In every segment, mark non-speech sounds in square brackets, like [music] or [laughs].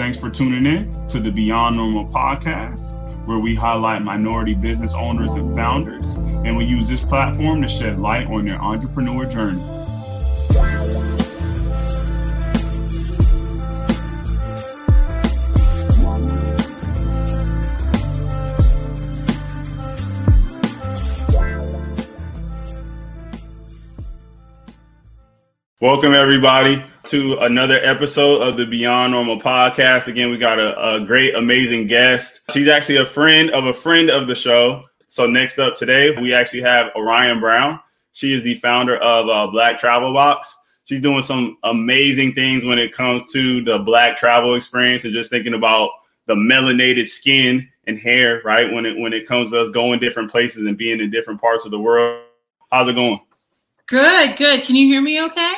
Thanks for tuning in to the Beyond Normal podcast, where we highlight minority business owners and founders, and we use this platform to shed light on their entrepreneur journey. Welcome, everybody, to another episode of the Beyond Normal podcast. Again, we got a, a, great, amazing guest. She's actually a friend of a friend of the show. So, next up today, we actually have Orion Brown. She is the founder of uh, Black Travel Box. She's doing some amazing things when it comes to the Black travel experience and just thinking about the melanated skin and hair, right? When it when it comes to us going different places and being in different parts of the world. How's it going? Good, good. Can you hear me okay?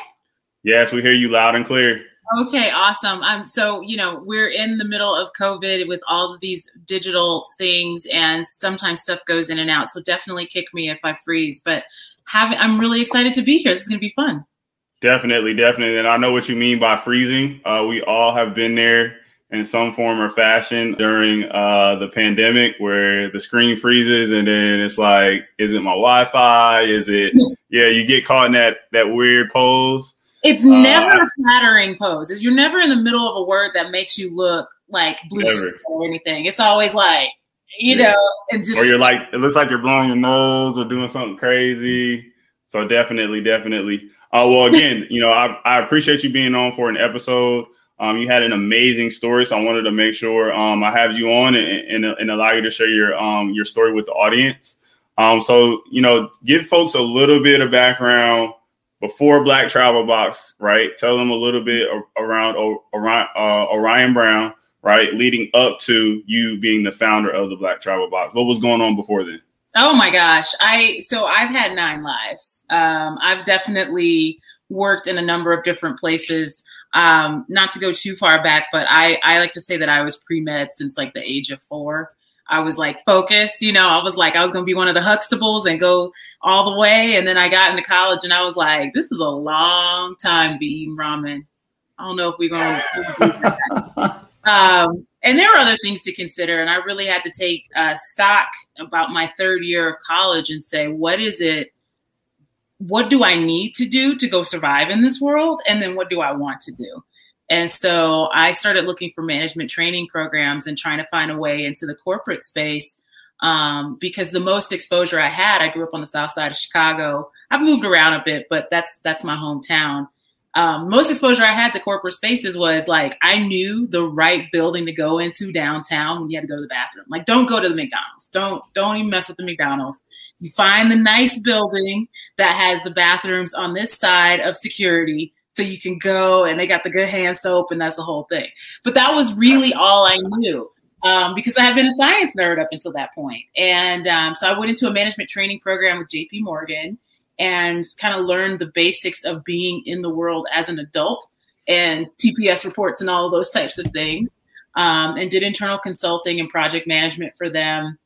Yes, we hear you loud and clear. Okay, awesome. Um, so you know we're in the middle of COVID with all of these digital things, and sometimes stuff goes in and out. So definitely kick me if I freeze. But having, I'm really excited to be here. This is going to be fun. Definitely, definitely, and I know what you mean by freezing. Uh, we all have been there in some form or fashion during uh, the pandemic, where the screen freezes, and then it's like, is it my Wi-Fi? Is it? [laughs] yeah, you get caught in that that weird pose. It's uh, never a flattering pose. You're never in the middle of a word that makes you look like blue or anything. It's always like, you yeah. know, and just or you're like it looks like you're blowing your nose or doing something crazy. So definitely, definitely. Uh, well, again, [laughs] you know, I, I appreciate you being on for an episode. Um, you had an amazing story, so I wanted to make sure um, I have you on and, and, and allow you to share your um, your story with the audience. Um, so you know, give folks a little bit of background before Black Travel Box, right? Tell them a little bit around Orion, uh, Orion Brown, right? Leading up to you being the founder of the Black Travel Box. What was going on before then? Oh my gosh, I so I've had nine lives. Um, I've definitely worked in a number of different places. Um, not to go too far back, but I I like to say that I was pre med since like the age of four. I was like focused, you know, I was like, I was going to be one of the Huxtables and go all the way. And then I got into college and I was like, this is a long time to be eating ramen. I don't know if we're going to. [laughs] um, and there were other things to consider. And I really had to take uh, stock about my third year of college and say, what is it? What do I need to do to go survive in this world? And then what do I want to do? And so I started looking for management training programs and trying to find a way into the corporate space um, because the most exposure I had, I grew up on the south side of Chicago. I've moved around a bit, but that's that's my hometown. Um, most exposure I had to corporate spaces was like I knew the right building to go into downtown when you had to go to the bathroom. Like, don't go to the McDonald's. Don't don't even mess with the McDonald's. You find the nice building that has the bathrooms on this side of security so you can go and they got the good hand soap and that's the whole thing. But that was really all I knew um, because I had been a science nerd up until that point. And um, so I went into a management training program with JP Morgan and kind of learned the basics of being in the world as an adult and TPS reports and all of those types of things. Um, and did internal consulting and project management for them.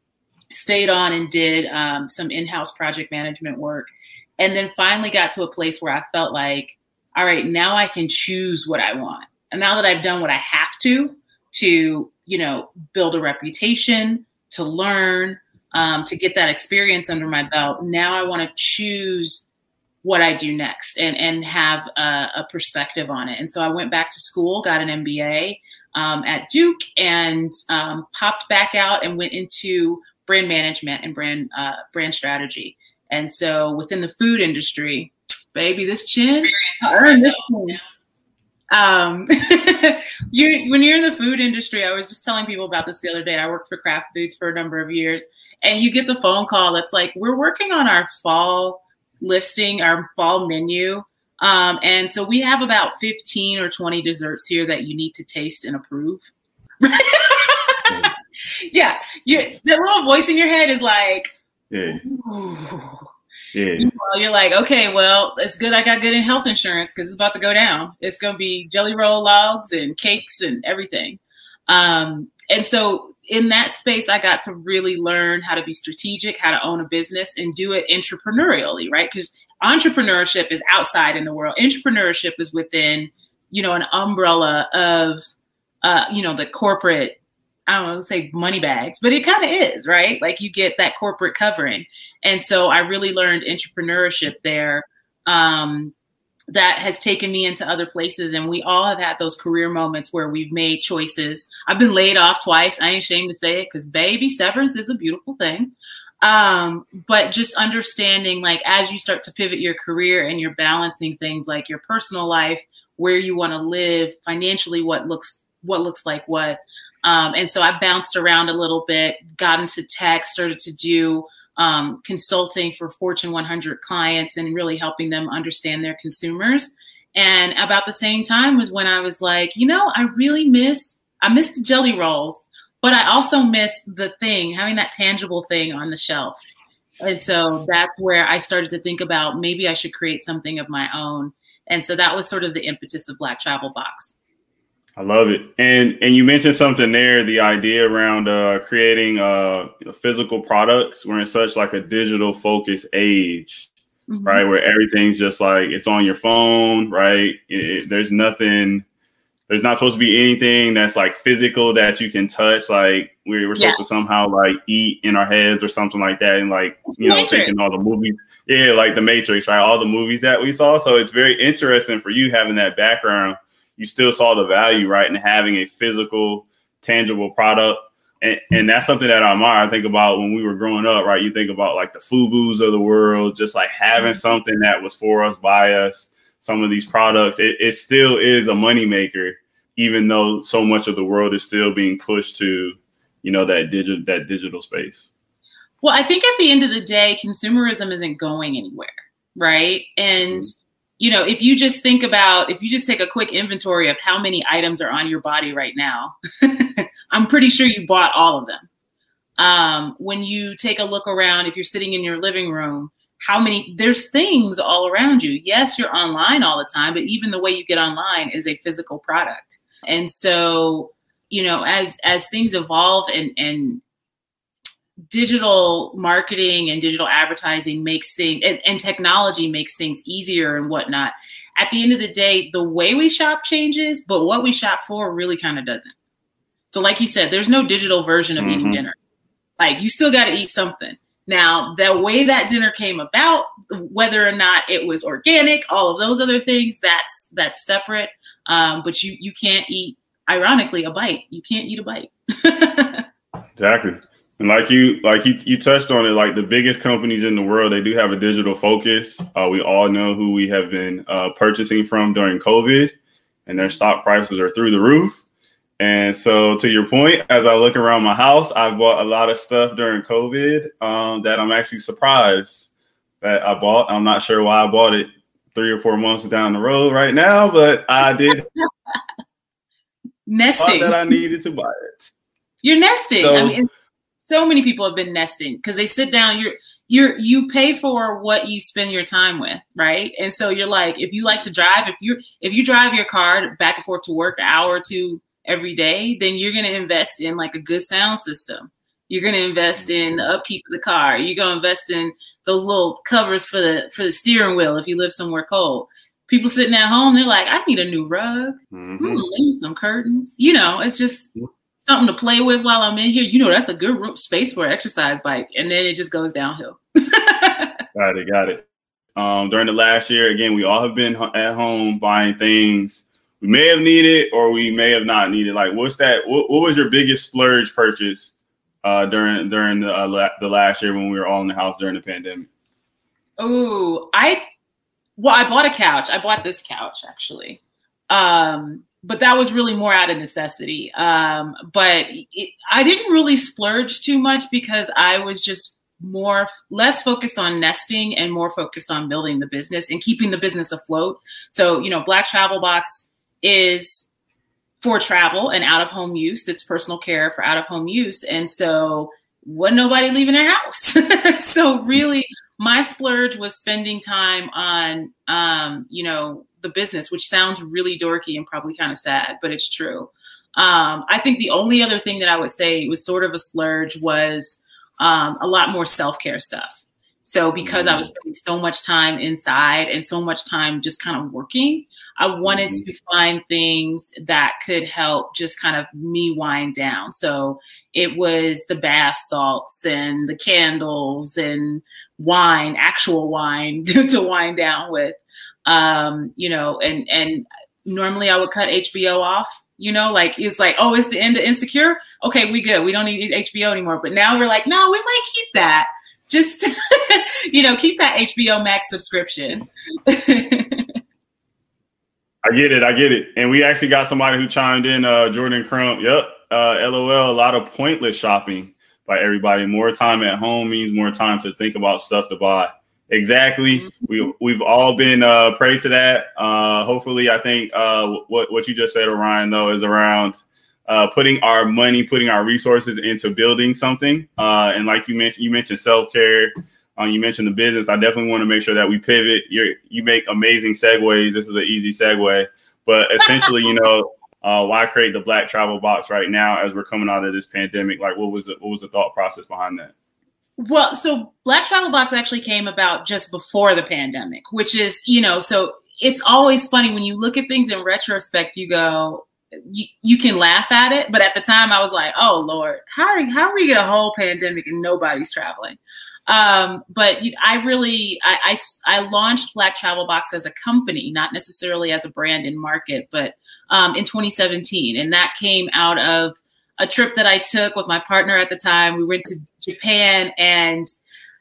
Stayed on and did um, some in house project management work. And then finally got to a place where I felt like all right, now I can choose what I want. And now that I've done what I have to, to, you know, build a reputation, to learn, um, to get that experience under my belt, now I want to choose what I do next and, and have a, a, perspective on it. And so I went back to school, got an MBA um, at Duke, and um, popped back out and went into brand management and brand uh, brand strategy. And so within the food industry, baby, this chin, earn this chin. Um, [laughs] you when you're in the food industry, I was just telling people about this the other day. I worked for Kraft Foods for a number of years, and you get the phone call that's like, "We're working on our fall listing, our fall menu." Um, and so we have about 15 or 20 desserts here that you need to taste and approve. [laughs] yeah, you, the little voice in your head is like, yeah. Yeah. You know, you're like, okay, well, it's good I got good in health insurance because it's about to go down. It's going to be jelly roll logs and cakes and everything. Um, and so in that space, I got to really learn how to be strategic, how to own a business and do it entrepreneurially, right? Because entrepreneurship is outside in the world. Entrepreneurship is within, you know, an umbrella of uh, you know, the corporate I don't know, say money bags, but it kind of is, right? Like you get that corporate covering. And so I really learned entrepreneurship there. Um, that has taken me into other places. And we all have had those career moments where we've made choices. I've been laid off twice. I ain't ashamed to say it because baby severance is a beautiful thing. Um, but just understanding like as you start to pivot your career and you're balancing things like your personal life, where you want to live, financially, what looks what looks like what. Um, and so I bounced around a little bit, got into tech, started to do um, consulting for Fortune 100 clients and really helping them understand their consumers. And about the same time was when I was like, you know, I really miss I miss the jelly rolls, but I also miss the thing, having that tangible thing on the shelf. And so that's where I started to think about maybe I should create something of my own. And so that was sort of the impetus of Black Travel Box. I love it. And and you mentioned something there, the idea around uh, creating uh, physical products. We're in such like a digital focus age, mm-hmm. right? Where everything's just like it's on your phone, right? It, it, there's nothing. There's not supposed to be anything that's like physical that you can touch. Like we were supposed yeah. to somehow like eat in our heads or something like that, and like you know, taking all the movies. Yeah, like the Matrix, right? All the movies that we saw. So it's very interesting for you having that background you still saw the value, right, in having a physical, tangible product. And, and that's something that I admire. I think about when we were growing up, right? You think about like the Fubu's of the world, just like having mm-hmm. something that was for us, by us, some of these products. It, it still is a moneymaker, even though so much of the world is still being pushed to, you know, that digital that digital space. Well, I think at the end of the day, consumerism isn't going anywhere, right? And mm-hmm you know, if you just think about, if you just take a quick inventory of how many items are on your body right now, [laughs] I'm pretty sure you bought all of them. Um, when you take a look around, if you're sitting in your living room, how many, there's things all around you. Yes, you're online all the time, but even the way you get online is a physical product. And so, you know, as, as things evolve and, and digital marketing and digital advertising makes things and, and, technology makes things easier and whatnot. At the end of the day, the way we shop changes, but what we shop for really kind of doesn't. So, like you said, there's no digital version of mm-hmm. eating dinner. Like you still got to eat something. Now, the way that dinner came about, whether or not it was organic, all of those other things, that's that's separate. Um, but you you can't eat, ironically, a bite. You can't eat a bite. [laughs] exactly. And like you, like you, you touched on it. Like the biggest companies in the world, they do have a digital focus. Uh, we all know who we have been uh, purchasing from during COVID, and their stock prices are through the roof. And so, to your point, as I look around my house, I bought a lot of stuff during COVID um, that I'm actually surprised that I bought. I'm not sure why I bought it three or four months down the road right now, but I did. [laughs] nesting that I needed to buy it. You're nesting. So, I mean, so many people have been nesting because they sit down you're you're you pay for what you spend your time with right? And so you're like if you like to drive if you if you drive your car back and forth to work an hour or two every day then you're going to invest in like a good sound system. You're going to invest in the upkeep of the car. You're going to invest in those little covers for the for the steering wheel if you live somewhere cold. People sitting at home they're like i need a new rug. Mm-hmm. mm, some curtains. You know it's just something to play with while I'm in here, you know, that's a good room space for an exercise bike. And then it just goes downhill. [laughs] got it. Got it. Um, during the last year, again, we all have been at home buying things we may have needed or we may have not needed. Like, what's that? What, what was your biggest splurge purchase uh, during during the, uh, la- the last year when we were all in the house during the pandemic? Oh, I well, I bought a couch. I bought this couch actually. Um, but that was really more out of necessity. Um, but it, I didn't really splurge too much because I was just more less focused on nesting and more focused on building the business and keeping the business afloat. So, you know, Black Travel Box is for travel and out of home use. It's personal care for out of home use. And so wasn't nobody leaving their house. [laughs] so really my splurge was spending time on um, you know, the business, which sounds really dorky and probably kind of sad, but it's true. Um, I think the only other thing that I would say was sort of a splurge was um, a lot more self care stuff. So because I was spending so much time inside and so much time just kind of working, I wanted to find things that could help just kind of me wind down. So it was the bath salts and the candles and wine, actual wine [laughs] to wind down with. Um, you know, and and normally I would cut HBO off. You know, like it's like, oh, it's the end of Insecure. Okay, we good. We don't need HBO anymore. But now we're like, no, we might keep that. Just [laughs] you know, keep that HBO Max subscription. [laughs] I get it. I get it. And we actually got somebody who chimed in, uh, Jordan Crump. Yep. Uh, LOL, a lot of pointless shopping by everybody. More time at home means more time to think about stuff to buy. Exactly. Mm-hmm. We we've all been uh, prey to that. Uh, hopefully, I think uh, what what you just said, Orion, though, is around uh, putting our money, putting our resources into building something. Uh, and like you mentioned, you mentioned self care. Uh, you mentioned the business. I definitely want to make sure that we pivot. You you make amazing segues. This is an easy segue, but essentially, you know, uh, why create the Black Travel Box right now as we're coming out of this pandemic? Like, what was the what was the thought process behind that? Well, so Black Travel Box actually came about just before the pandemic, which is, you know, so it's always funny when you look at things in retrospect, you go, you, you can laugh at it. But at the time I was like, oh Lord, how, how are we get a whole pandemic and nobody's traveling? Um, but I really, I, I, I, launched Black Travel Box as a company, not necessarily as a brand in market, but um, in 2017. And that came out of a trip that I took with my partner at the time. We went to Japan and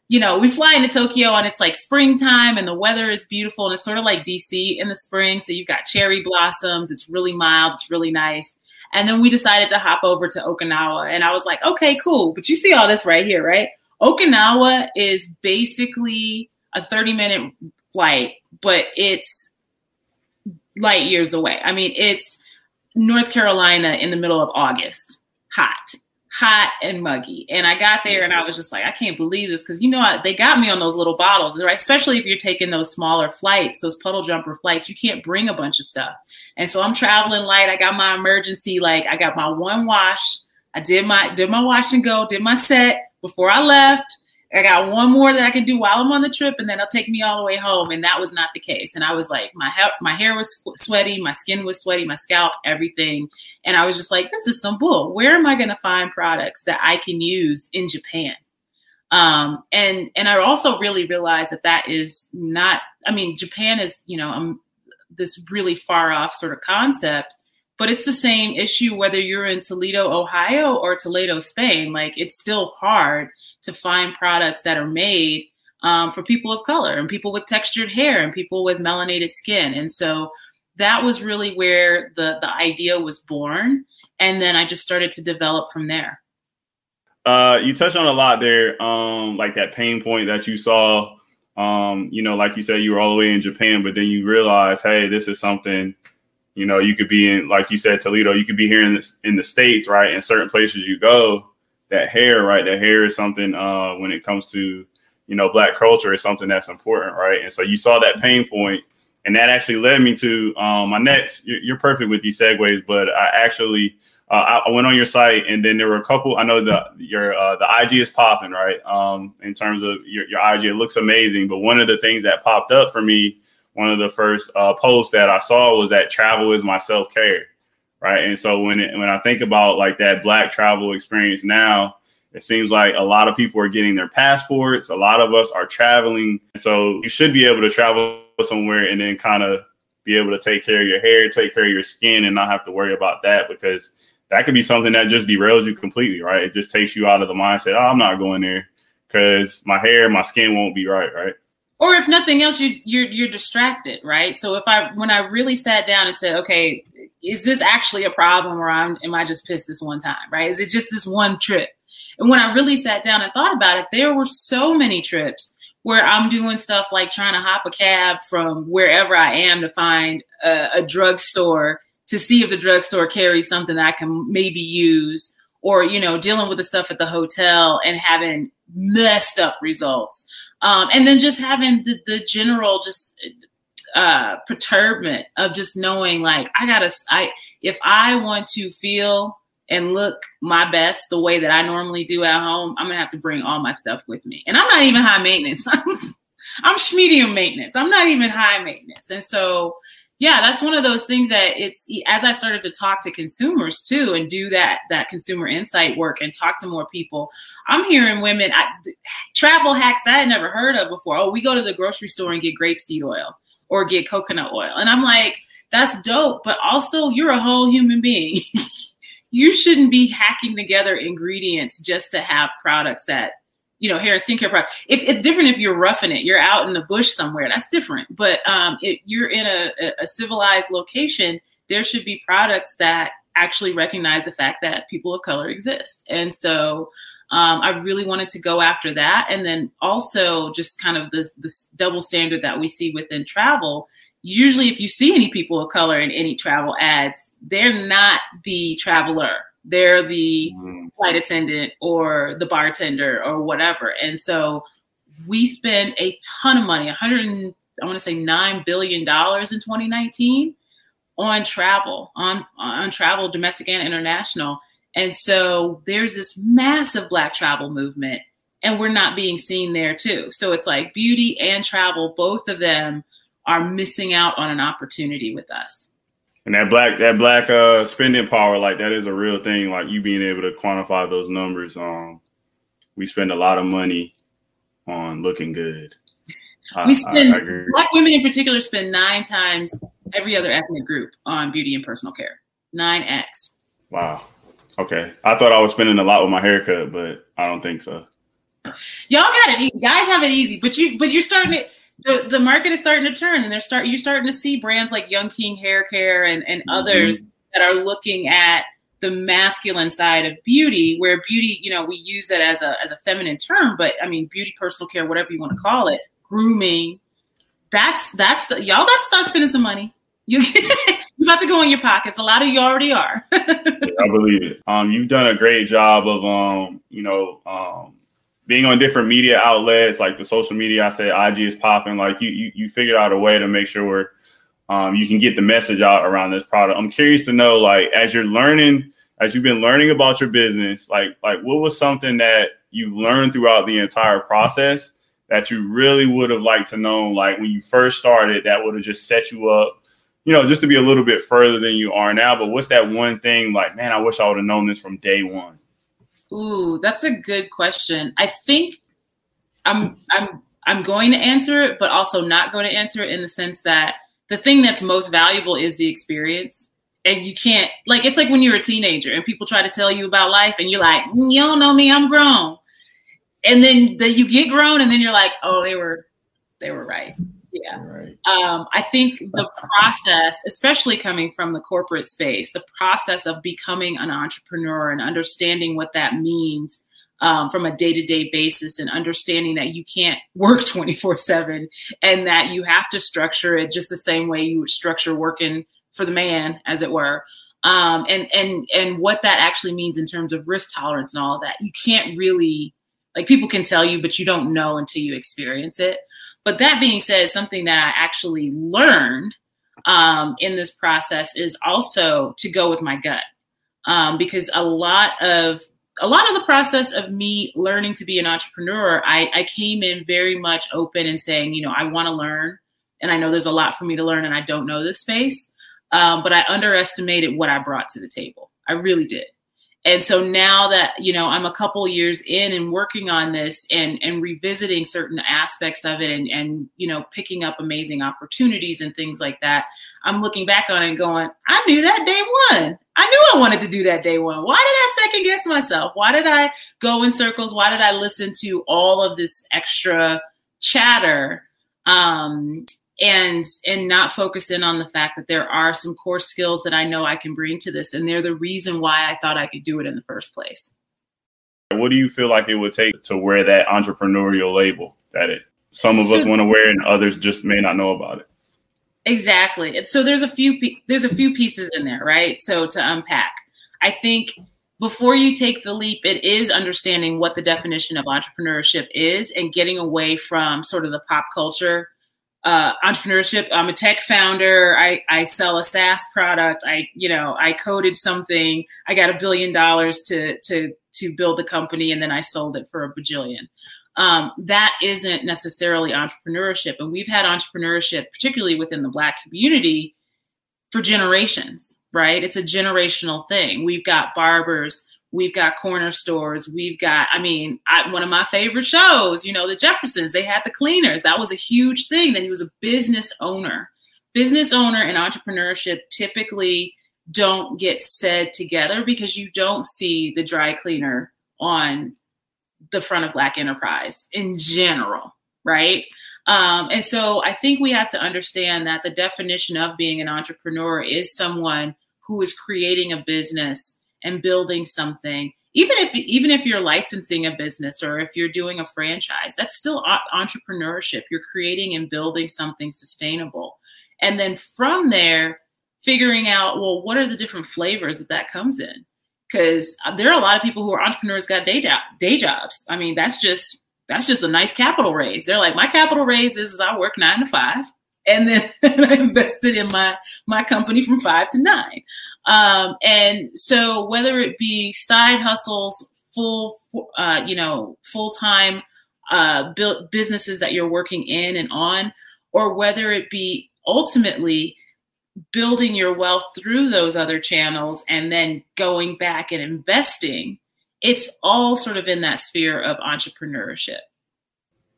you know, we fly into Tokyo and it's like springtime and the weather is beautiful and it's sort of like DC in the spring. So you've got cherry blossoms. It's really mild. It's really nice. And then we decided to hop over to Okinawa and I was like, okay, cool. But you see all this right here, right? Okinawa is basically a 30 minute flight, but it's light years away. I mean, it's North Carolina in the middle of August, hot, hot and muggy. And I got there and I was just like, I can't believe this because you know I, they got me on those little bottles, right? Especially if you're taking those smaller flights, those puddle jumper flights, you can't bring a bunch of stuff. And so I'm traveling light. I got my emergency, like I got my one wash. I did my did my wash and go, did my set before I left. I got one more that I can do while I'm on the trip, and then it'll take me all the way home. And that was not the case. And I was like, my hair, my hair was sweaty, my skin was sweaty, my scalp, everything. And I was just like, this is some bull. Where am I going to find products that I can use in Japan? Um, and and I also really realized that that is not. I mean, Japan is you know um, this really far off sort of concept, but it's the same issue whether you're in Toledo, Ohio, or Toledo, Spain. Like it's still hard to find products that are made um, for people of color and people with textured hair and people with melanated skin. And so that was really where the the idea was born. And then I just started to develop from there. Uh, you touched on a lot there, um, like that pain point that you saw. Um, you know, like you said, you were all the way in Japan, but then you realize, hey, this is something. You know, you could be in, like you said, Toledo. You could be here in the in the states, right? In certain places you go, that hair, right? That hair is something uh, when it comes to you know black culture is something that's important, right? And so you saw that pain point, and that actually led me to um, my next. You're, perfect with these segues, but I actually uh, I, went on your site, and then there were a couple. I know the your uh, the IG is popping, right? Um, in terms of your, your IG, it looks amazing. But one of the things that popped up for me, one of the first uh, posts that I saw was that travel is my self care right? And so when it, when I think about like that black travel experience now, it seems like a lot of people are getting their passports. A lot of us are traveling, so you should be able to travel somewhere and then kind of be able to take care of your hair, take care of your skin, and not have to worry about that because that could be something that just derails you completely, right? It just takes you out of the mindset. Oh, I'm not going there because my hair, my skin won't be right, right? Or if nothing else you you're you're distracted right? So if i when i really sat down and said okay is this actually a problem or I'm, am i just pissed this one time right? Is it just this one trip? And when i really sat down and thought about it there were so many trips where i'm doing stuff like trying to hop a cab from wherever i am to find a, a drugstore to see if the drugstore carries something i can maybe use or you know dealing with the stuff at the hotel and having messed up results um, and then just having the, the general just uh, perturbment of just knowing like I gotta I if I want to feel and look my best the way that I normally do at home, I'm gonna have to bring all my stuff with me. And I'm not even high maintenance. [laughs] I'm medium maintenance. I'm not even high maintenance. And so, yeah, that's one of those things that it's as I started to talk to consumers too and do that that consumer insight work and talk to more people. I'm hearing women I, travel hacks that I had never heard of before. Oh, we go to the grocery store and get grapeseed oil or get coconut oil. And I'm like, that's dope, but also you're a whole human being. [laughs] you shouldn't be hacking together ingredients just to have products that you know hair and skincare products if, it's different if you're roughing it. You're out in the bush somewhere. That's different. But um, if you're in a, a civilized location there should be products that actually recognize the fact that people of color exist. And so um, I really wanted to go after that. And then also just kind of the, this double standard that we see within travel usually if you see any people of color in any travel ads, they're not the traveler. They're the mm. flight attendant or the bartender or whatever. And so we spend a ton of money, 100 I want to say 9 billion dollars in 2019 on travel, on on travel domestic and international. And so there's this massive black travel movement and we're not being seen there too. So it's like beauty and travel, both of them are missing out on an opportunity with us. And that black that black uh spending power, like that is a real thing. Like you being able to quantify those numbers. Um, we spend a lot of money on looking good. we spend I, I black women in particular spend nine times every other ethnic group on beauty and personal care. Nine X. Wow. Okay. I thought I was spending a lot with my haircut, but I don't think so. Y'all got it easy. Guys have it easy, but you but you're starting to the, the market is starting to turn and they're start you're starting to see brands like Young King Hair Care and, and mm-hmm. others that are looking at the masculine side of beauty where beauty you know we use it as a as a feminine term but i mean beauty personal care whatever you want to call it grooming that's that's the, y'all about to start spending some money. You [laughs] you about to go in your pockets. A lot of you already are. [laughs] Yeah, i believe it. Um you've done a great job of um you know um being on different media outlets like the social media, I said IG is popping. Like you, you, you figured out a way to make sure um, you can get the message out around this product. I'm curious to know, like, as you're learning, as you've been learning about your business, like, like what was something that you learned throughout the entire process that you really would have liked to know, like when you first started, that would have just set you up, you know, just to be a little bit further than you are now. But what's that one thing, like, man, I wish I would have known this from day one. Ooh, that's a good question. I think I'm I'm I'm going to answer it, but also not going to answer it in the sense that the thing that's most valuable is the experience. And you can't like it's like when you're a teenager and people try to tell you about life and you're like, mm, you don't know me, I'm grown. And then the, you get grown and then you're like, oh, they were they were right. Yeah. Right. Um, I think the [laughs] process, especially coming from the corporate space, the process of becoming an entrepreneur and understanding what that means um, from a day to day basis and understanding that you can't [laughs] work 24 7 and that you have to structure it just the same way you would structure working for the man, as it were. Um, and and and what that actually means in terms of risk tolerance and all that. You can't really like people can tell you, but you don't know until you experience it. But that being said, something that I actually learned um, in this process is also to go with my gut, um, because a lot of a lot of the process of me learning to be an entrepreneur, I, I came in very much open and saying, you know, I want to learn, and I know there's a lot for me to learn, and I don't know this space, um, but I underestimated what I brought to the table. I really did and so now that you know i'm a couple years in and working on this and and revisiting certain aspects of it and and you know picking up amazing opportunities and things like that i'm looking back on it and going i knew that day one. I knew i wanted to do that day one. Why did i second guess myself? Why did i go in circles? Why did i listen to all of this extra chatter? Um and and not focus in on the fact that there are some core skills that I know I can bring to this and they're the reason why I thought I could do it in the first place. What do you feel like it would take to wear that entrepreneurial label that it some of so, us want to wear and others just may not know about it? Exactly. So there's a few there's a few pieces in there, right? So to unpack. I think before you take the leap, it is understanding what the definition of entrepreneurship is and getting away from sort of the pop culture uh, entrepreneurship. I'm a tech founder. I, I sell a SaaS product. I, you know, I coded something. I got a billion dollars to, to, to build the company and then I sold it for a bajillion. Um, that isn't necessarily entrepreneurship. And we've had entrepreneurship, particularly within the Black community, for generations, right? It's a generational thing. We've got barbers, we've got corner stores, we've got, I mean, I, one of my favorite shows, you know, the Jeffersons, they had the cleaners. That was a huge thing that he was a business owner. Business owner and entrepreneurship typically don't get said together because you don't see the dry cleaner on the front of Black enterprise in general, right? Um, and so I think we have to understand that the definition of being an entrepreneur is someone who is creating a business and building something. Even if even if you're licensing a business or if you're doing a franchise, that's still entrepreneurship. You're creating and building something sustainable. And then from there, figuring out, well, what are the different flavors that that comes in? Because uh, there are a lot of people who are entrepreneurs got day, job, day jobs. I mean, that's just that's just a nice capital raise. They're like, my capital raise is, is I work nine to five, and then [laughs] I invested in my my company from five to nine. Um, and so whether it be side hustles, full uh, you know full time uh, build businesses that you're working in and on, or whether it be ultimately building your wealth through those other channels and then going back and investing it's all sort of in that sphere of entrepreneurship.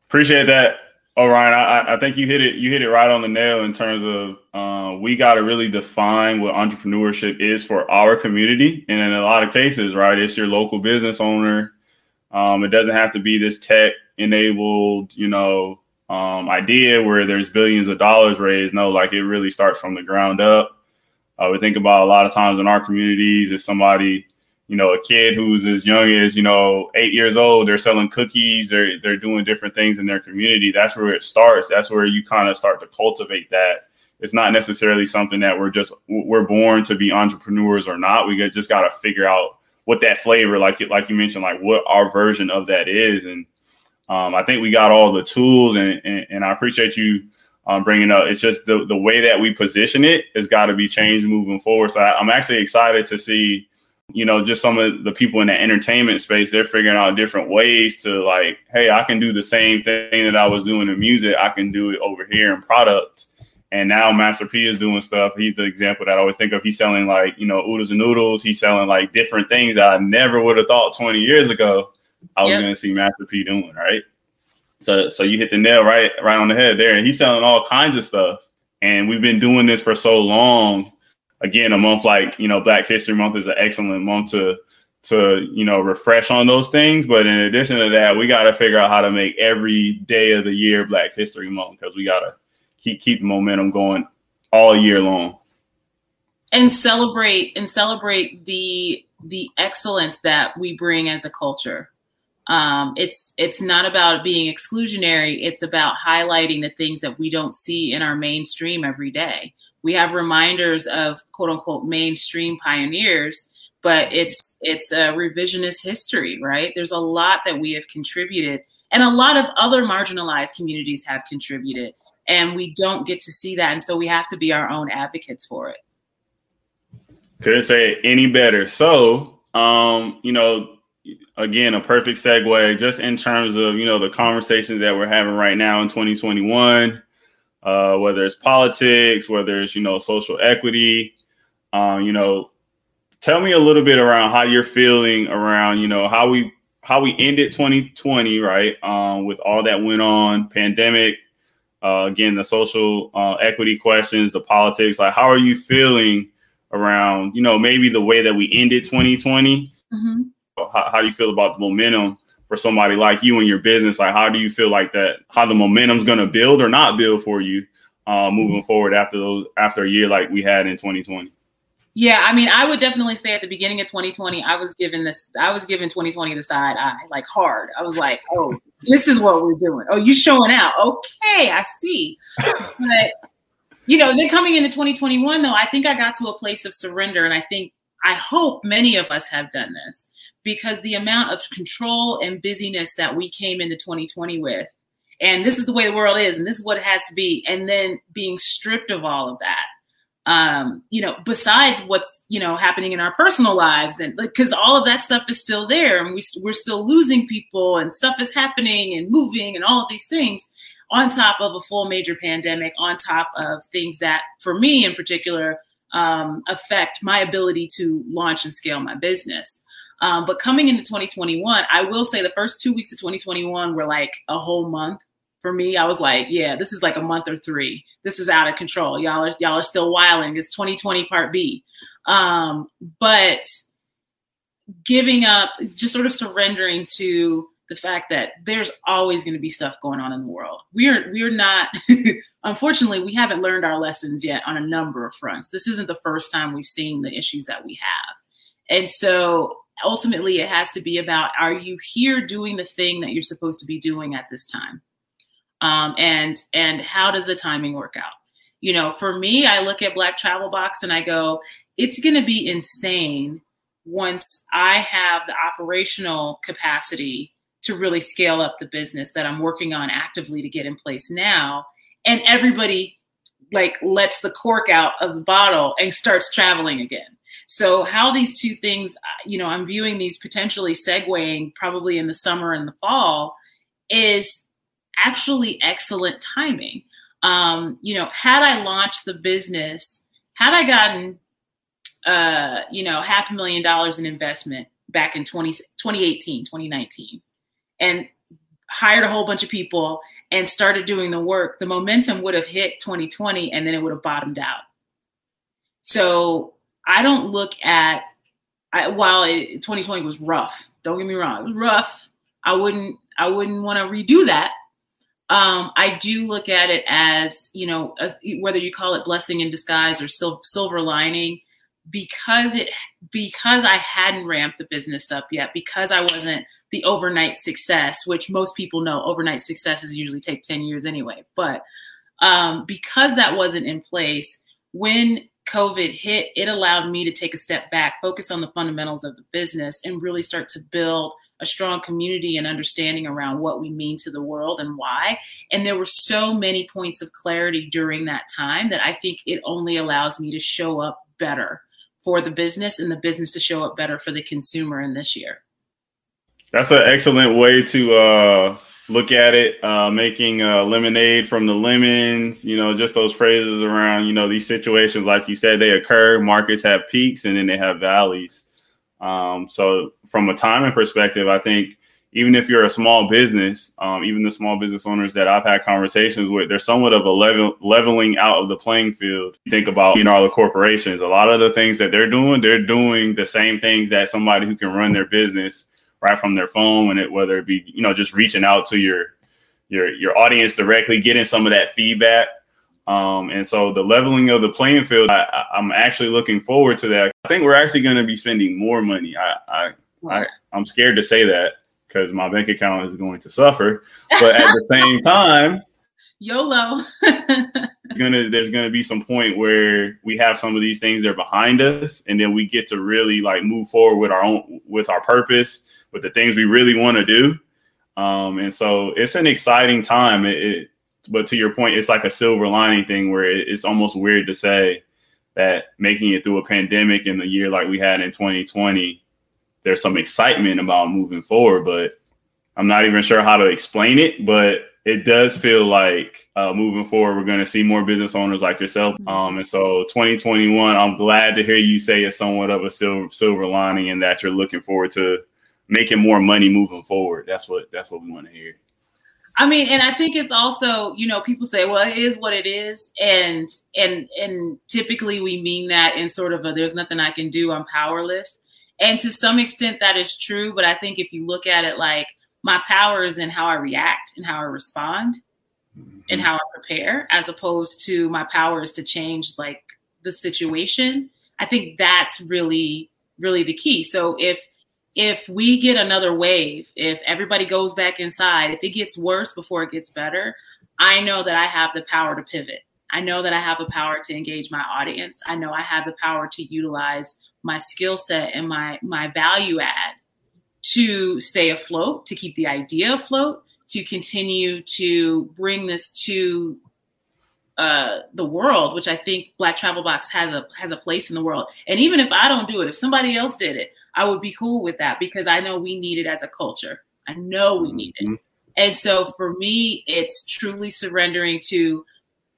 Appreciate that. Oh, Ryan, I, I think you hit it. You hit it right on the nail in terms of uh, we got to really define what entrepreneurship is for our community, and in a lot of cases, right, it's your local business owner. Um, it doesn't have to be this tech enabled, you know, um, idea where there's billions of dollars raised. No, like it really starts from the ground up. Uh, we think about a lot of times in our communities, if somebody you know, a kid who's as young as, you know, eight years old, they're selling cookies, they're they're doing different things in their community. That's where it starts. That's where you kind of start to cultivate that. It's not necessarily something that we're just we're born to be entrepreneurs or not. We just got to figure out what that flavor, like like you mentioned, like what our version of that is. And um, I think we got all the tools, and and, and I appreciate you um, bringing up. It's just the the way that we position it has got to be changed moving forward. So I, I'm actually excited to see you know, just some of the people in the entertainment space, they're figuring out different ways to like, hey, I can do the same thing that I was doing in music. I can do it over here in products. And now Master P is doing stuff. He's the example that I always think of. He's selling like, you know, oodles and noodles. He's selling like different things that I never would have thought 20 years ago I was yep. going to see Master P doing, right? So so you hit the nail right right on the head there. And he's selling all kinds of stuff. And we've been doing this for so long again, a month like you know Black History Month is an excellent month to to you know refresh on those things. But in addition to that, we got to figure out how to make every day of the year Black History Month because we got to keep keep the momentum going all year long and celebrate and celebrate the the excellence that we bring as a culture. Um, it's it's not about being exclusionary. It's about highlighting the things that we don't see in our mainstream every day we have reminders of quote unquote mainstream pioneers but it's it's a revisionist history right? There's a lot that we have contributed and a lot of other marginalized communities have contributed and we don't get to see that and so we have to be our own advocates for it. Couldn't say it any better. So um you know again a perfect segue just in terms of you know the conversations that we're having right now in 2021 uh, whether it's politics, whether it's you know social equity. Um, you know, tell me a little bit around how you're feeling around you know how we how we ended 2020, right? Um, with all that went on, pandemic. Uh, again, the social uh, equity questions, the politics. Like, how are you feeling around you know maybe the way that we ended 2020? Mm-hmm. How, how do you feel about the momentum for somebody like you in your business? Like, how do you feel like that? How the momentum's going to build or not build for you uh, moving forward after those after a year like we had in 2020? Yeah, I mean, I would definitely say at the beginning of 2020, I was given this, I was given 2020 the side eye, like hard. I was like, oh, this is what we're doing. Oh, you showing out. Okay, I see. But, you know, then coming into 2021, though, I think I got to a place of surrender. And I think, I hope many of us have done this because the amount of control and busyness that we came into 2020 with. And this is the way the world is and this is what it has to be and then being stripped of all of that. Um, you know besides what's you know happening in our personal lives and because all of that stuff is still there and we, we're still losing people and stuff is happening and moving and all of these things on top of a full major pandemic on top of things that for me in particular um, affect my ability to launch and scale my business um, but coming into 2021 i will say the first two weeks of 2021 were like a whole month for me, I was like, yeah, this is like a month or three. This is out of control. Y'all are y'all are still wiling. It's 2020 part B. Um, but giving up is just sort of surrendering to the fact that there's always going to be stuff going on in the world. We're we're not [laughs] unfortunately we haven't learned our lessons yet on a number of fronts. This isn't the first time we've seen the issues that we have. And so ultimately it has to be about are you here doing the thing that you're supposed to be doing at this time? um, and and how does the timing work out? You know for me i look at black travel box and i go it's going to be insane once i have the operational capacity to really scale up the business that i'm working on actively to get in place now. And everybody like lets the cork out of the bottle and starts traveling again so how these two things you know i'm viewing these potentially segueing probably in the summer and the fall is actually excellent timing. Um, you know, had I launched the business, had I gotten, uh, you know, half a million dollars in investment back in 20, 2018, 2019, and hired a whole bunch of people and started doing the work, the momentum would have hit 2020 and then it would have bottomed out. So I don't look at, I, while it, 2020 was rough, don't get me wrong, it was rough. I wouldn't, I wouldn't want to redo that um, I do look at it as, you know, a, whether you call it blessing in disguise or sil- silver lining, because it because I hadn't ramped the business up yet, because I wasn't the overnight success, which most people know overnight successes usually take 10 years anyway. But um, because that wasn't in place, when COVID hit, it allowed me to take a step back, focus on the fundamentals of the business, and really start to build a strong community and understanding around what we mean to the world and why. And there were so many points of clarity during that time that I think it only allows me to show up better for the business and the business to show up better for the consumer in this year. That's an excellent way to uh, look at it. Uh, making uh, lemonade from the lemons, you know, just those phrases around, you know, these situations, like you said, they occur. Markets have peaks and then they have valleys. Um, so from a timing perspective, I think even if you're a small business, um, even the small business owners that I've had conversations with, they're somewhat of a level, leveling out of the playing field. Think about, you know, all the corporations, a lot of the things that they're doing, they're doing the same things that somebody who can run their business right from their phone, and it whether it be, you know, just reaching out to your your your audience directly, getting some of that feedback um, and so the leveling of the playing field, I, am actually looking forward to that. I think we're actually going to be spending more money. I, I, I I'm scared to say that because my bank account is going to suffer, but at the same [laughs] time, YOLO. gonna there's gonna be some point where we have some of these things that are behind us, and then we get to really like move forward with our own with our purpose, with the things we really want to do. Um, and so it's an exciting time. It, it but to your point, it's like a silver lining thing where it's almost weird to say that making it through a pandemic in a year like we had in 2020, there's some excitement about moving forward, but I'm not even sure how to explain it, but it does feel like uh, moving forward, we're going to see more business owners like yourself. Mm-hmm. Um, and so 2021, I'm glad to hear you say it's somewhat of a silver, silver lining and that you're looking forward to making more money moving forward. That's what, that's what we want to hear. I mean, and I think it's also, you know, people say, well, it is what it is. And and and typically we mean that in sort of a there's nothing I can do, I'm powerless. And to some extent that is true, but I think if you look at it like my power is in how I react and how I respond mm-hmm. and how I prepare, as opposed to my power is to change like the situation. I think that's really, really the key. So if if we get another wave, if everybody goes back inside, if it gets worse before it gets better, I know that I have the power to pivot. I know that I have the power to engage my audience. I know I have the power to utilize my skill set and my my value add to stay afloat, to keep the idea afloat, to continue to bring this to uh, the world, which I think Black Travel Box has a has a place in the world. And even if I don't do it, if somebody else did it, I would be cool with that because I know we need it as a culture. I know we need it. Mm-hmm. And so for me, it's truly surrendering to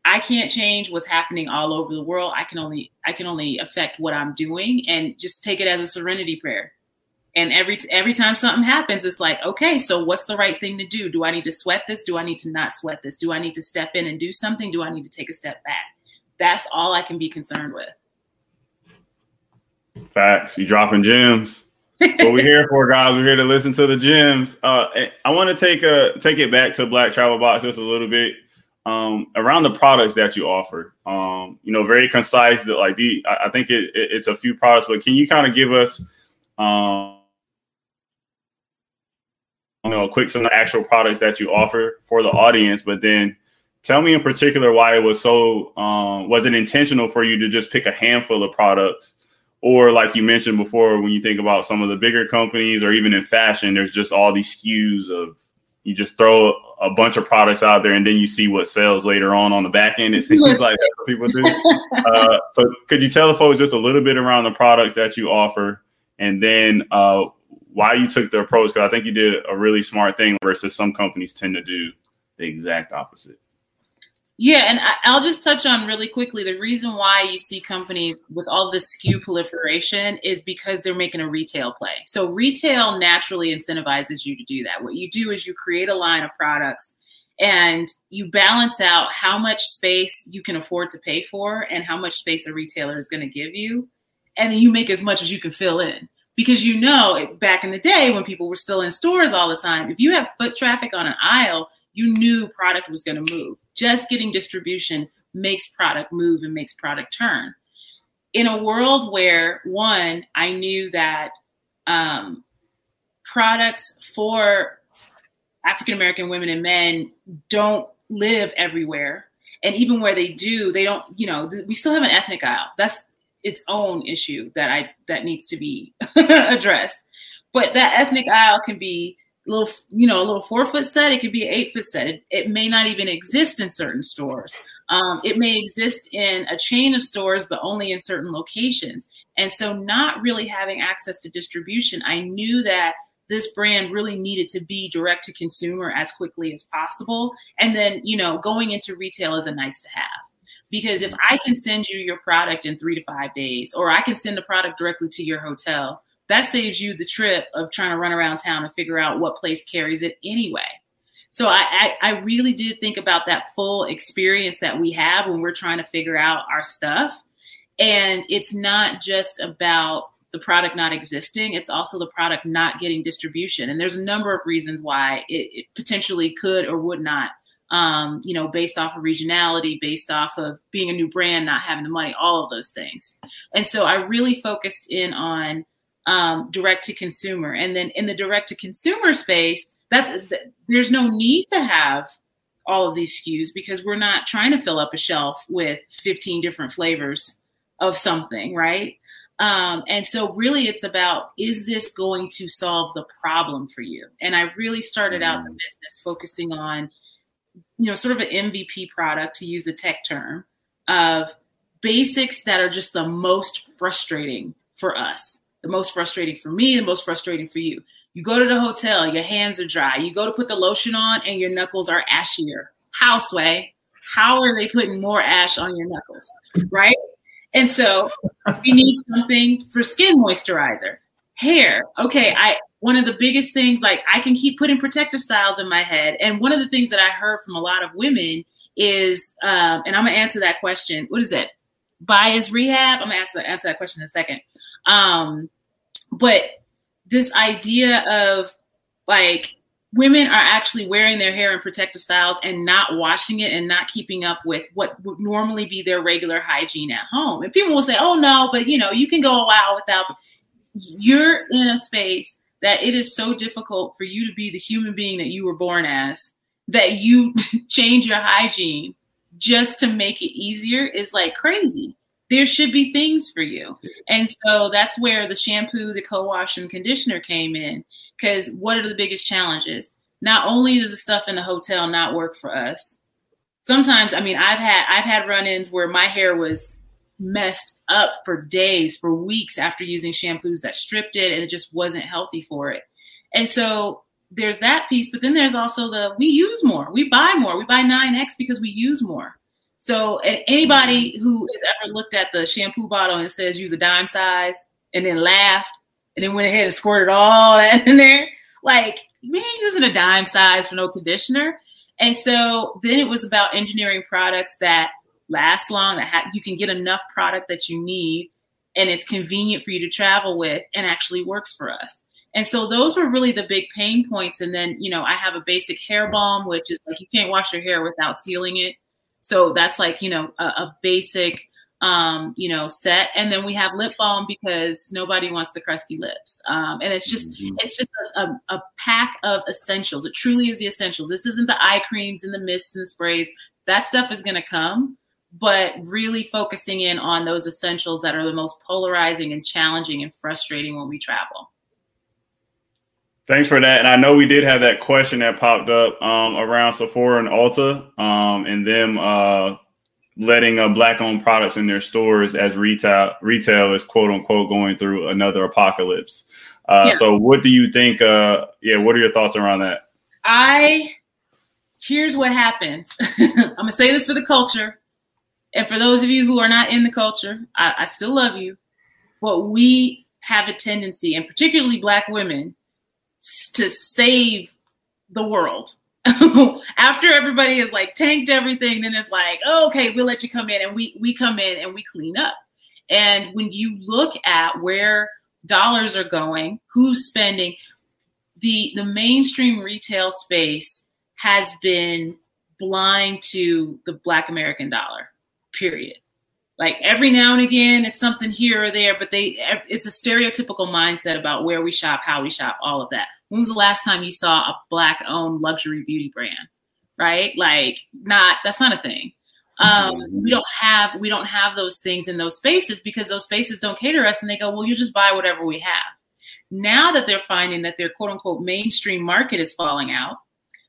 I can't change what's happening all over the world. I can only I can only affect what I'm doing and just take it as a serenity prayer. And every every time something happens, it's like, okay, so what's the right thing to do? Do I need to sweat this? Do I need to not sweat this? Do I need to step in and do something? Do I need to take a step back? That's all I can be concerned with. Facts. You dropping gems. what we're here for, guys. We're here to listen to the gems. Uh, I want to take a take it back to Black Travel Box just a little bit um, around the products that you offer. Um, you know, very concise. That like the I, think it, it, it's a few products, but can you kind of give us um, you know, a quick some of the actual products that you offer for the audience, but then tell me in particular why it was so um, was it intentional for you to just pick a handful of products or like you mentioned before when you think about some of the bigger companies or even in fashion there's just all these SKUs of you just throw a bunch of products out there and then you see what sells later on on the back end. It seems like that's what people do. Uh, so could you tell the folks just a little bit around the products that you offer and then uh, why you took the approach? Because I think you did a really smart thing versus some companies tend to do the exact opposite. Yeah, and I'll just touch on really quickly the reason why you see companies with all this SKU proliferation is because they're making a retail play. So retail naturally incentivizes you to do that. What you do is you create a line of products and you balance out how much space you can afford to pay for and how much space a retailer is going to give you. And you make as much as you can fill in because you know back in the day when people were still in stores all the time if you have foot traffic on an aisle you knew product was going to move just getting distribution makes product move and makes product turn. In a world where one i knew that um, products for african american women and men don't live everywhere. And even where they do they don't you know we still have an ethnic aisle. That's its own issue that I that needs to be [laughs] addressed. But that ethnic aisle can be little, you know, a little four foot set. It could be an eight foot set. It, it may not even exist in certain stores. Um, it may exist in a chain of stores, but only in certain locations. And so, not really having access to distribution, I knew that this brand really needed to be direct to consumer as quickly as possible. And then, you know, going into retail is a nice to have. Because if I can send you your product in three to five days, or I can send the product directly to your hotel, that saves you the trip of trying to run around town and figure out what place carries it anyway. So I, I, I really did think about that full experience that we have when we're trying to figure out our stuff. And it's not just about the product not existing, it's also the product not getting distribution. And there's a number of reasons why it, it potentially could or would not um, you know, based off of regionality, based off of being a new brand, not having the money, all of those things. And so I really focused in on um, direct to consumer. And then in the direct to consumer space, that, that there's no need to have all of these SKUs because we're not trying to fill up a shelf with 15 different flavors of something, right? Um, and so, really, it's about is this going to solve the problem for you? And I really started out the mm. business focusing on you know, sort of an MVP product to use the tech term of basics that are just the most frustrating for us, the most frustrating for me, the most frustrating for you. You go to the hotel, your hands are dry. You go to put the lotion on, and your knuckles are ashier. How, Sway? How are they putting more ash on your knuckles? Right? And so we need something for skin moisturizer. Hair. Okay, I one of the biggest things, like I can keep putting protective styles in my head. And one of the things that I heard from a lot of women is, um, and I'm gonna answer that question. What is it? Bias rehab. I'm gonna answer, answer that question in a second. Um, but this idea of like women are actually wearing their hair in protective styles and not washing it and not keeping up with what would normally be their regular hygiene at home. And people will say, "Oh no, but you know, you can go a while without." You're in a space that it is so difficult for you to be the human being that you were born as that you [laughs] change your hygiene just to make it easier is like crazy. There should be things for you. And so that's where the shampoo, the co wash, and conditioner came in. Because what are the biggest challenges? not only does the stuff in the hotel not work for us, sometimes I mean I've had I've had run-ins where my hair was messed up for days, for weeks after using shampoos that stripped it and it just wasn't healthy for it. And so there's that piece, but then there's also the we use more, we buy more, we buy 9X because we use more. So anybody who has ever looked at the shampoo bottle and says use a dime size and then laughed and then went ahead and squirted all that [laughs] in there, like ain't using a dime size for no conditioner. And so then it was about engineering products that last long, that ha- you can get enough product that you need and it's convenient for you to travel with and actually works for us. And so those were really the big pain points. And then, you know, I have a basic hair balm, which is like you can't wash your hair without sealing it. So that's like, you know, a, a basic um, you know, set. And then we have lip balm because nobody wants the crusty lips. Um, and it's just mm-hmm. it's just a, a, a, pack of essentials. It truly is the essentials. This isn't the eye creams and the mists and sprays. That stuff is gonna come, but really focusing in on those essentials that are the most polarizing and challenging and frustrating when we travel. Thanks for that. And I know we did have that question that popped up um, around Sephora and Ulta um, and them uh, letting uh, black owned products in their stores as retail retail is quote unquote going through another apocalypse. Uh, yeah. So what do you think? Uh, yeah, what are your thoughts around that? I here's what happens. [laughs] I'm gonna say this for the culture, and for those of you who are not in the culture, I, I still love you, but we have a tendency, and particularly black women, to save the world. [laughs] After everybody is like tanked everything, then it's like, oh, okay, we'll let you come in, and we we come in and we clean up. And when you look at where dollars are going, who's spending, the the mainstream retail space has been blind to the Black American dollar. Period. Like every now and again, it's something here or there, but they it's a stereotypical mindset about where we shop, how we shop, all of that. When was the last time you saw a black owned luxury beauty brand? Right? Like not that's not a thing. Um, mm-hmm. we don't have we don't have those things in those spaces because those spaces don't cater us and they go, well, you just buy whatever we have. Now that they're finding that their quote unquote mainstream market is falling out,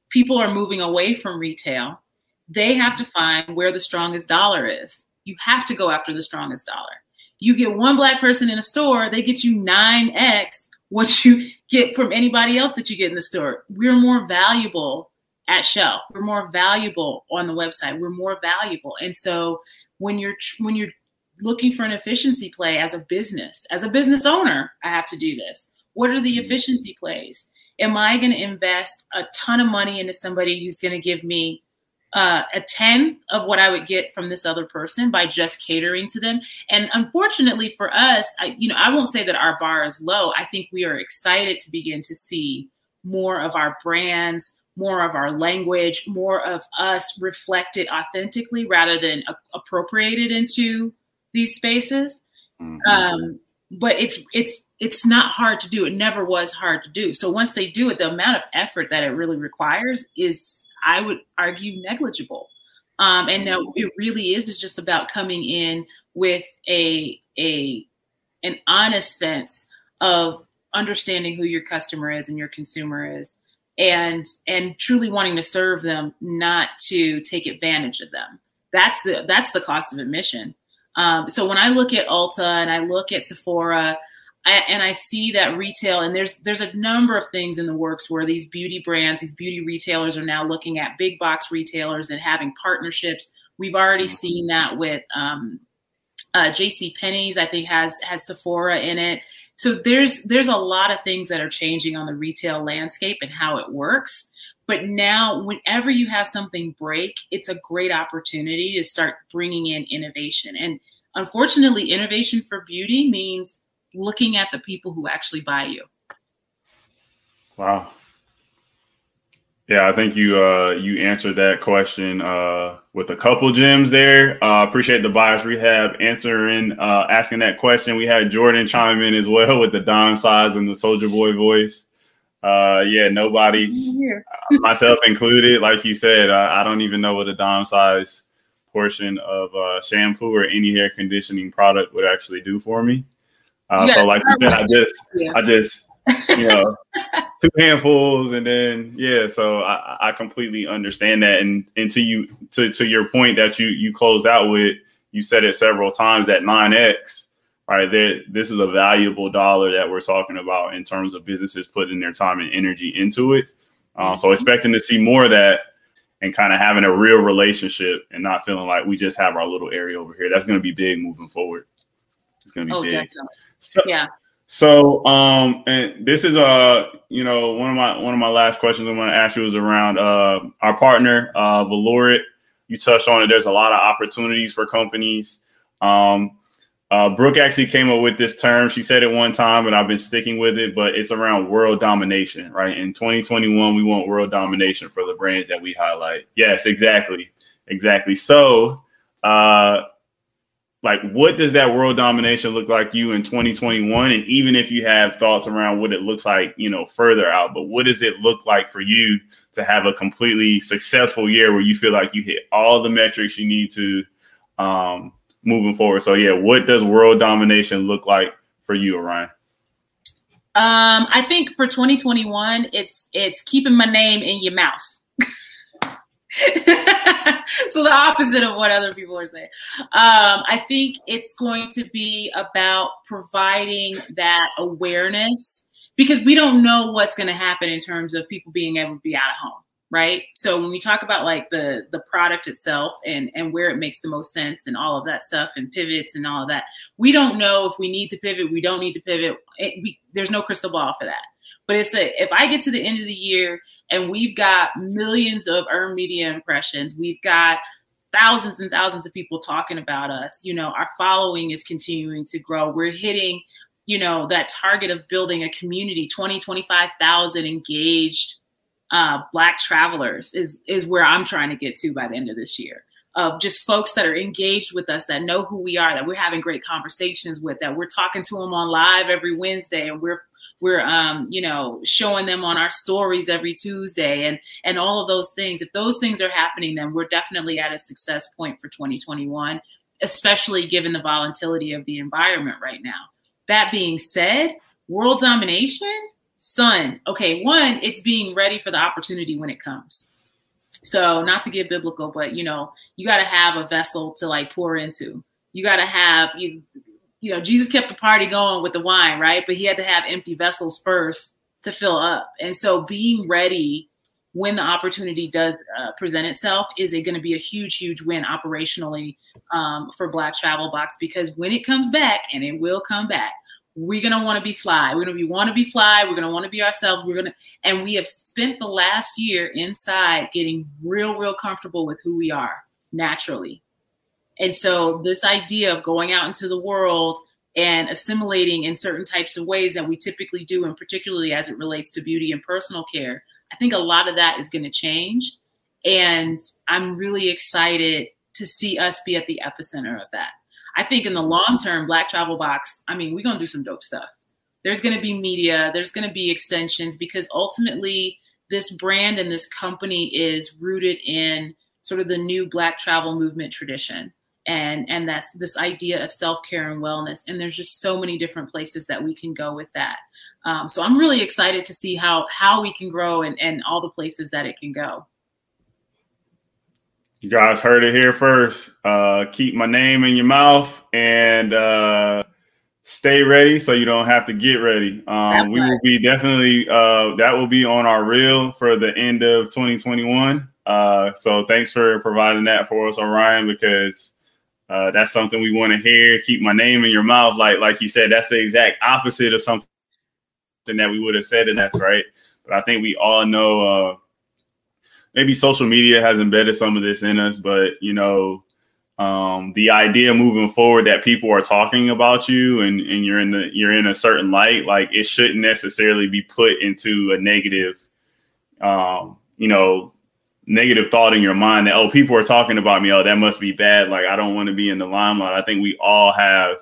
people are moving away from retail. They have to find where the strongest dollar is you have to go after the strongest dollar. You get one black person in a store, they get you 9x what you get from anybody else that you get in the store. We're more valuable at shelf. We're more valuable on the website. We're more valuable. And so when you're when you're looking for an efficiency play as a business, as a business owner, I have to do this. What are the mm-hmm. efficiency plays? Am I going to invest a ton of money into somebody who's going to give me uh, a tenth of what I would get from this other person by just catering to them. And unfortunately for us, I, you know, I won't say that our bar is low. I think we are excited to begin to see more of our brands, more of our language, more of us reflected authentically rather than a- appropriated into these spaces. Mm-hmm. Um, but it's it's it's not hard to do. It never was hard to do. So once they do it, the amount of effort that it really requires is I would argue negligible. Um, and now it really is is just about coming in with a a an honest sense of understanding who your customer is and your consumer is and and truly wanting to serve them not to take advantage of them that's the that's the cost of admission um, so when i look at ulta and i look at sephora I, and I see that retail, and there's there's a number of things in the works where these beauty brands, these beauty retailers are now looking at big box retailers and having partnerships. We've already mm-hmm. seen that with um, uh, J.C. Penney's. I think has has Sephora in it. So there's there's a lot of things that are changing on the retail landscape and how it works. But now, whenever you have something break, it's a great opportunity to start bringing in innovation. And unfortunately, innovation for beauty means looking at the people who actually buy you. Wow. Yeah, I think you uh, you answered that question uh, with a couple gems there. Uh, appreciate the bias rehab answering uh, asking that question. We had Jordan chime in as well [laughs] with the dime size and the Soldier Boy voice. Uh, yeah, nobody, myself included, like you said, I don't even know what a dime size portion of uh, shampoo or any hair conditioning product would actually do for me. Uh, yes, so like you said, I [laughs] just, yeah. I just, you know, [laughs] two handfuls, and then yeah. So I, I completely understand that, and and to you to to your point that you you closed out with, you said it several times that nine x. Right, there, this is a valuable dollar that we're talking about in terms of businesses putting their time and energy into it. Uh, so, mm-hmm. expecting to see more of that and kind of having a real relationship and not feeling like we just have our little area over here. That's going to be big moving forward. It's going to be oh, big. Definitely. So, yeah. So, um, and this is uh, you know, one of my one of my last questions I want to ask you is around uh our partner, uh, Valorit. You touched on it. There's a lot of opportunities for companies. Um, uh, Brooke actually came up with this term. She said it one time, and I've been sticking with it. But it's around world domination, right? In 2021, we want world domination for the brands that we highlight. Yes, exactly, exactly. So, uh, like what does that world domination look like you in 2021 and even if you have thoughts around what it looks like you know further out but what does it look like for you to have a completely successful year where you feel like you hit all the metrics you need to um, moving forward? So yeah what does world domination look like for you orion? Um, i think for 2021 it's it's keeping my name in your mouth [laughs] so the opposite of what other people are saying. Um, I think it's going to be about providing that awareness because we don't know what's going to happen in terms of people being able to be out of home, right? So when we talk about like the the product itself and and where it makes the most sense and all of that stuff and pivots and all of that, we don't know if we need to pivot, we don't need to pivot. It, we, there's no crystal ball for that. But it's a, if I get to the end of the year and we've got millions of earned media impressions, we've got thousands and thousands of people talking about us, you know, our following is continuing to grow. We're hitting, you know, that target of building a community, 20, 25,000 engaged uh, black travelers is is where I'm trying to get to by the end of this year. Of just folks that are engaged with us that know who we are that we're having great conversations with that we're talking to them on live every wednesday and we're we're um, you know showing them on our stories every tuesday and and all of those things. If those things are happening then we're definitely at a success point for 2021 especially given the volatility of the environment right now. That being said world domination son okay one it's being ready for the opportunity when it comes so not to get biblical but you know you got to have a vessel to like pour into you got to have you you know, Jesus kept the party going with the wine, right? But he had to have empty vessels first to fill up. And so being ready when the opportunity does uh, present itself is it going to be a huge, huge win operationally um, for Black Travel Box because when it comes back, and it will come back, we're to want to be fly. We're to be want to be fly. We're to want to be ourselves. We're to, and we have spent the last year inside getting real, real comfortable with who we are naturally and so, this idea of going out into the world and assimilating in certain types of ways that we typically do, and particularly as it relates to beauty and personal care, I think a lot of that is going to change. And I'm really excited to see us be at the epicenter of that. I think in the long term, Black Travel Box, I mean, we're going to do some dope stuff. There's going to be media, there's going to be extensions because ultimately, this brand and this company is rooted in sort of the new Black travel movement tradition and and that's this idea of self-care and wellness and there's just so many different places that we can go with that um, so i'm really excited to see how how we can grow and, and all the places that it can go you guys heard it here first uh, keep my name in your mouth and uh, stay ready so you don't have to get ready um, we will be definitely uh, that will be on our reel for the end of 2021 uh, so thanks for providing that for us orion because uh, that's something we want to hear. Keep my name in your mouth, like like you said. That's the exact opposite of something that we would have said, and that's right. But I think we all know uh, maybe social media has embedded some of this in us, but you know, um, the idea moving forward that people are talking about you and, and you're in the you're in a certain light, like it shouldn't necessarily be put into a negative, um, you know, negative thought in your mind that oh people are talking about me. Oh that must be bad. Like i don't want to be in the limelight. I think we all have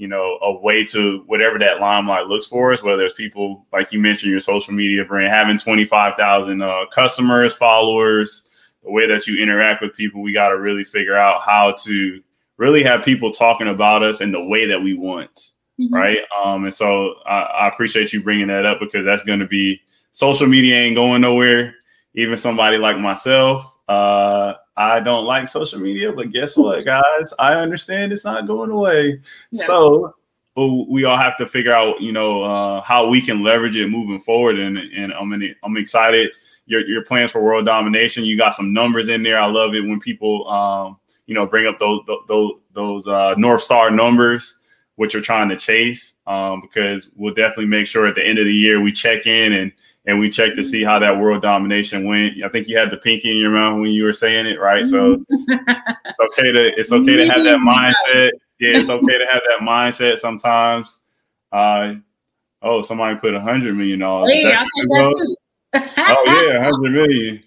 you know a way to whatever that limelight looks for us whether it's people like you mentioned your social media brand having 25000 uh, customers followers the way that you interact with people we got to really figure out how to really have people talking about us in the way that we want mm-hmm. right? Um, and so I, I appreciate you bringing that up because that's going to be social media ain't going nowhere. Even somebody like myself, uh, I don't like social media, but guess [laughs] what, guys? I understand it's not going away. Yeah. So we all have to figure out, you know, uh, how we can leverage it moving forward. And and I'm in, I'm excited. Your your plans for world domination. You got some numbers in there. I love it when people, um, you know, bring up those those those uh, North Star numbers, which you're trying to chase, um, because we'll definitely make sure at the end of the year we check in and and we check to see how that world domination went. I think you had the pinky in your mouth when you were saying it, right? So it's okay to it's okay to have that mindset. Yeah, it's okay to have that mindset sometimes. Uh, oh, somebody put a hundred million dollars. Hey, I'll take that too. oh yeah, hundred million.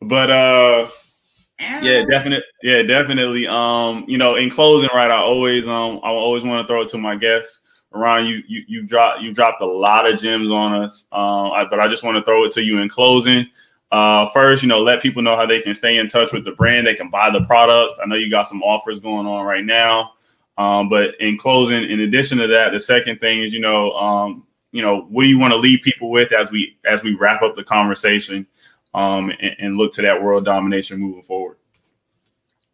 But uh, yeah, definitely. Yeah, definitely. Um, you know, in closing, right? I always um, I always want to throw it to my guests. Ron, you you you dropped you dropped a lot of gems on us, uh, I, but I just want to throw it to you in closing. Uh, first, you know, let people know how they can stay in touch with the brand. They can buy the product. I know you got some offers going on right now. Um, but in closing, in addition to that, the second thing is, you know, um, you know, what do you want to leave people with as we as we wrap up the conversation um, and, and look to that world domination moving forward?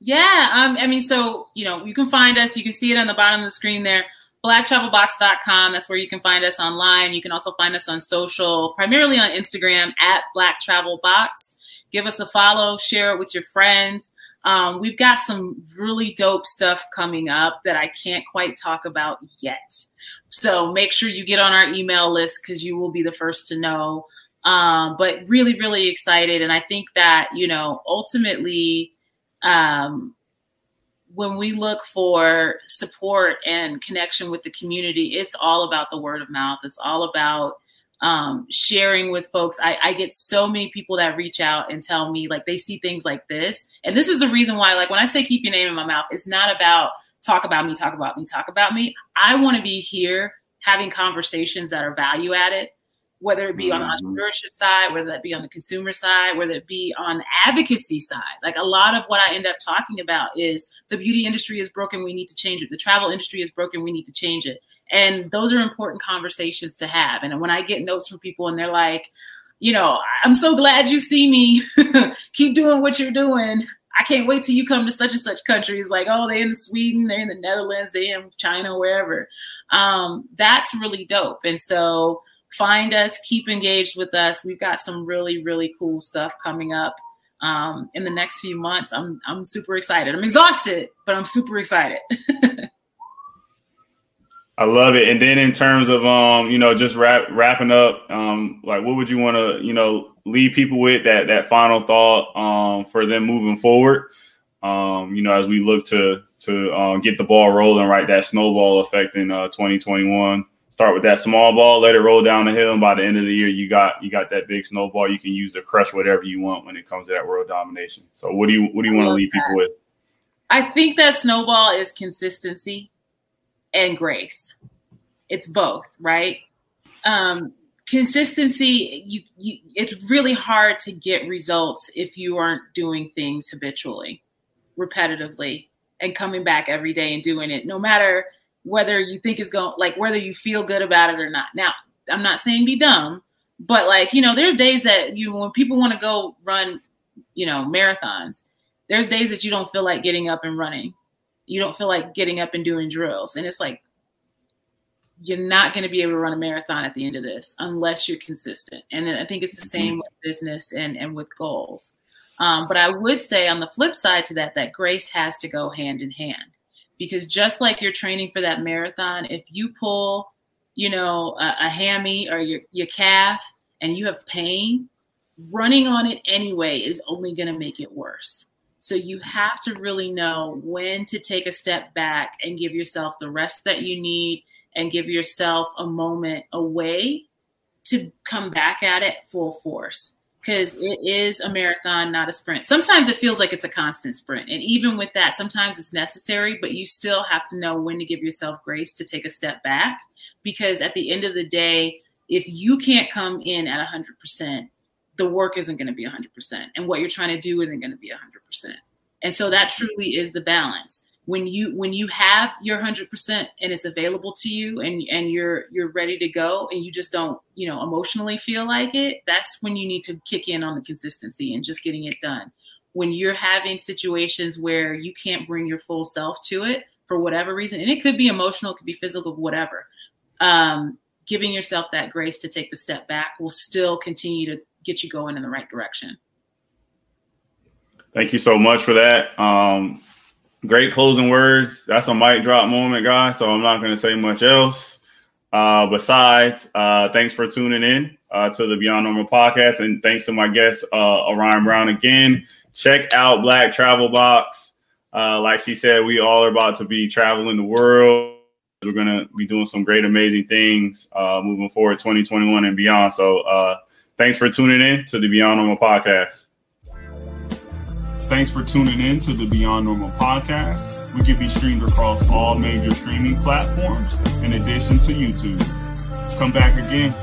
Yeah, um, I mean, so you know, you can find us. You can see it on the bottom of the screen there blacktravelbox.com. That's where you can find us online. You can also find us on social, primarily on Instagram at Black Travel Box. Give us a follow, share it with your friends. Um, we've got some really dope stuff coming up that I can't quite talk about yet. So make sure you get on our email list because you will be the first to know. Um, but really, really excited. And I think that, you know, ultimately, um, when we look for support and connection with the community, it's all about the word of mouth. It's all about um, sharing with folks. I, I, get so many people that reach out and tell me like they see things like this. And this is the reason why, like when I say keep your name in my mouth, it's not about talk about me, talk about me, talk about me. I want to be here having conversations that are value added whether it be on the mm-hmm. entrepreneurship side, whether that be on the consumer side, whether it be on the advocacy side. Like a lot of what I end up talking about is the beauty industry is broken, we need to change it. The travel industry is broken, we need to change it. And those are important conversations to have. And when I get notes from people and they're like, you know, I'm so glad you see me. [laughs] Keep doing what you're doing. I can't wait till you come to such and such countries. Like, oh, they're in Sweden, they're in the Netherlands, they're in China, wherever. Um, that's really dope. And so find us, keep engaged with us. We've got some really, really cool stuff coming up um, in the next few months. I'm I'm super excited. I'm exhausted, but I'm super excited. [laughs] I love it. And then in terms of um, you know, just wrap, wrapping up, um, like what would you want to, you know, leave people with that that final thought um for them moving forward? Um, you know, as we look to to um, get the ball rolling, right? That snowball effect in uh, 2021 start with that small ball, let it roll down the hill, and by the end of the year, you got you got that big snowball you can use to crush whatever you want when it comes to that world domination. So, what do you what do you want to leave people with? I think that snowball is consistency and grace. It's both, right? Um, consistency, you, you, it's really hard to get results if you aren't doing things habitually, repetitively, and coming back every day and doing it, no matter whether you think it's going like whether you feel good about it or not. Now, I'm not saying be dumb, but like, you know, there's days that you when people want to go run, you know, marathons, there's days that you don't feel like getting up and running. You don't feel like getting up and doing drills. And it's like you're not going to be able to run a marathon at the end of this unless you're consistent. And I think it's the same mm-hmm. with business and, and with goals. Um, but I would say on the flip side to that, that grace has to go hand in hand because just like you're training for that marathon, if you pull, you know, a, a hammy or your, your calf and you have pain, running on it anyway is only going to make it worse. So you have to really know when to take a step back and give yourself the rest that you need and give yourself a moment away to come back at it full force because it is a marathon, not a sprint. Sometimes it feels like it's a constant sprint. And even with that, sometimes it's necessary, but you still have to know when to give yourself grace to take a step back. Because at the end of the day, if you can't come in at 100%, the work isn't going to be 100%. And what you're trying to do isn't going to be 100%. And so that truly is the balance. When you when you have your 100% and it's available to you and and you're you're ready to go and you just don't you know emotionally feel like it that's when you need to kick in on the consistency and just getting it done. When you're having situations where you can't bring your full self to it for whatever reason and it could be emotional it could be physical whatever um, giving yourself that grace to take the step back will still continue to get you going in the right direction. Thank you so much for that. Um, great closing words. That's a mic drop moment, guys. So I'm not going to say much else. Uh, besides, uh, thanks for tuning in uh, to the Beyond Normal podcast, and thanks to my guest uh, Orion Brown again. Check out Black Travel Box. Uh, like she said, we all are about to be traveling the world. We're gonna be doing some great, amazing things uh, moving forward, 2021 and beyond. So, thanks for tuning in to the Beyond Normal podcast. Thanks for tuning in to the Beyond Normal podcast. We can be streamed across all major streaming platforms in addition to YouTube. Come back again.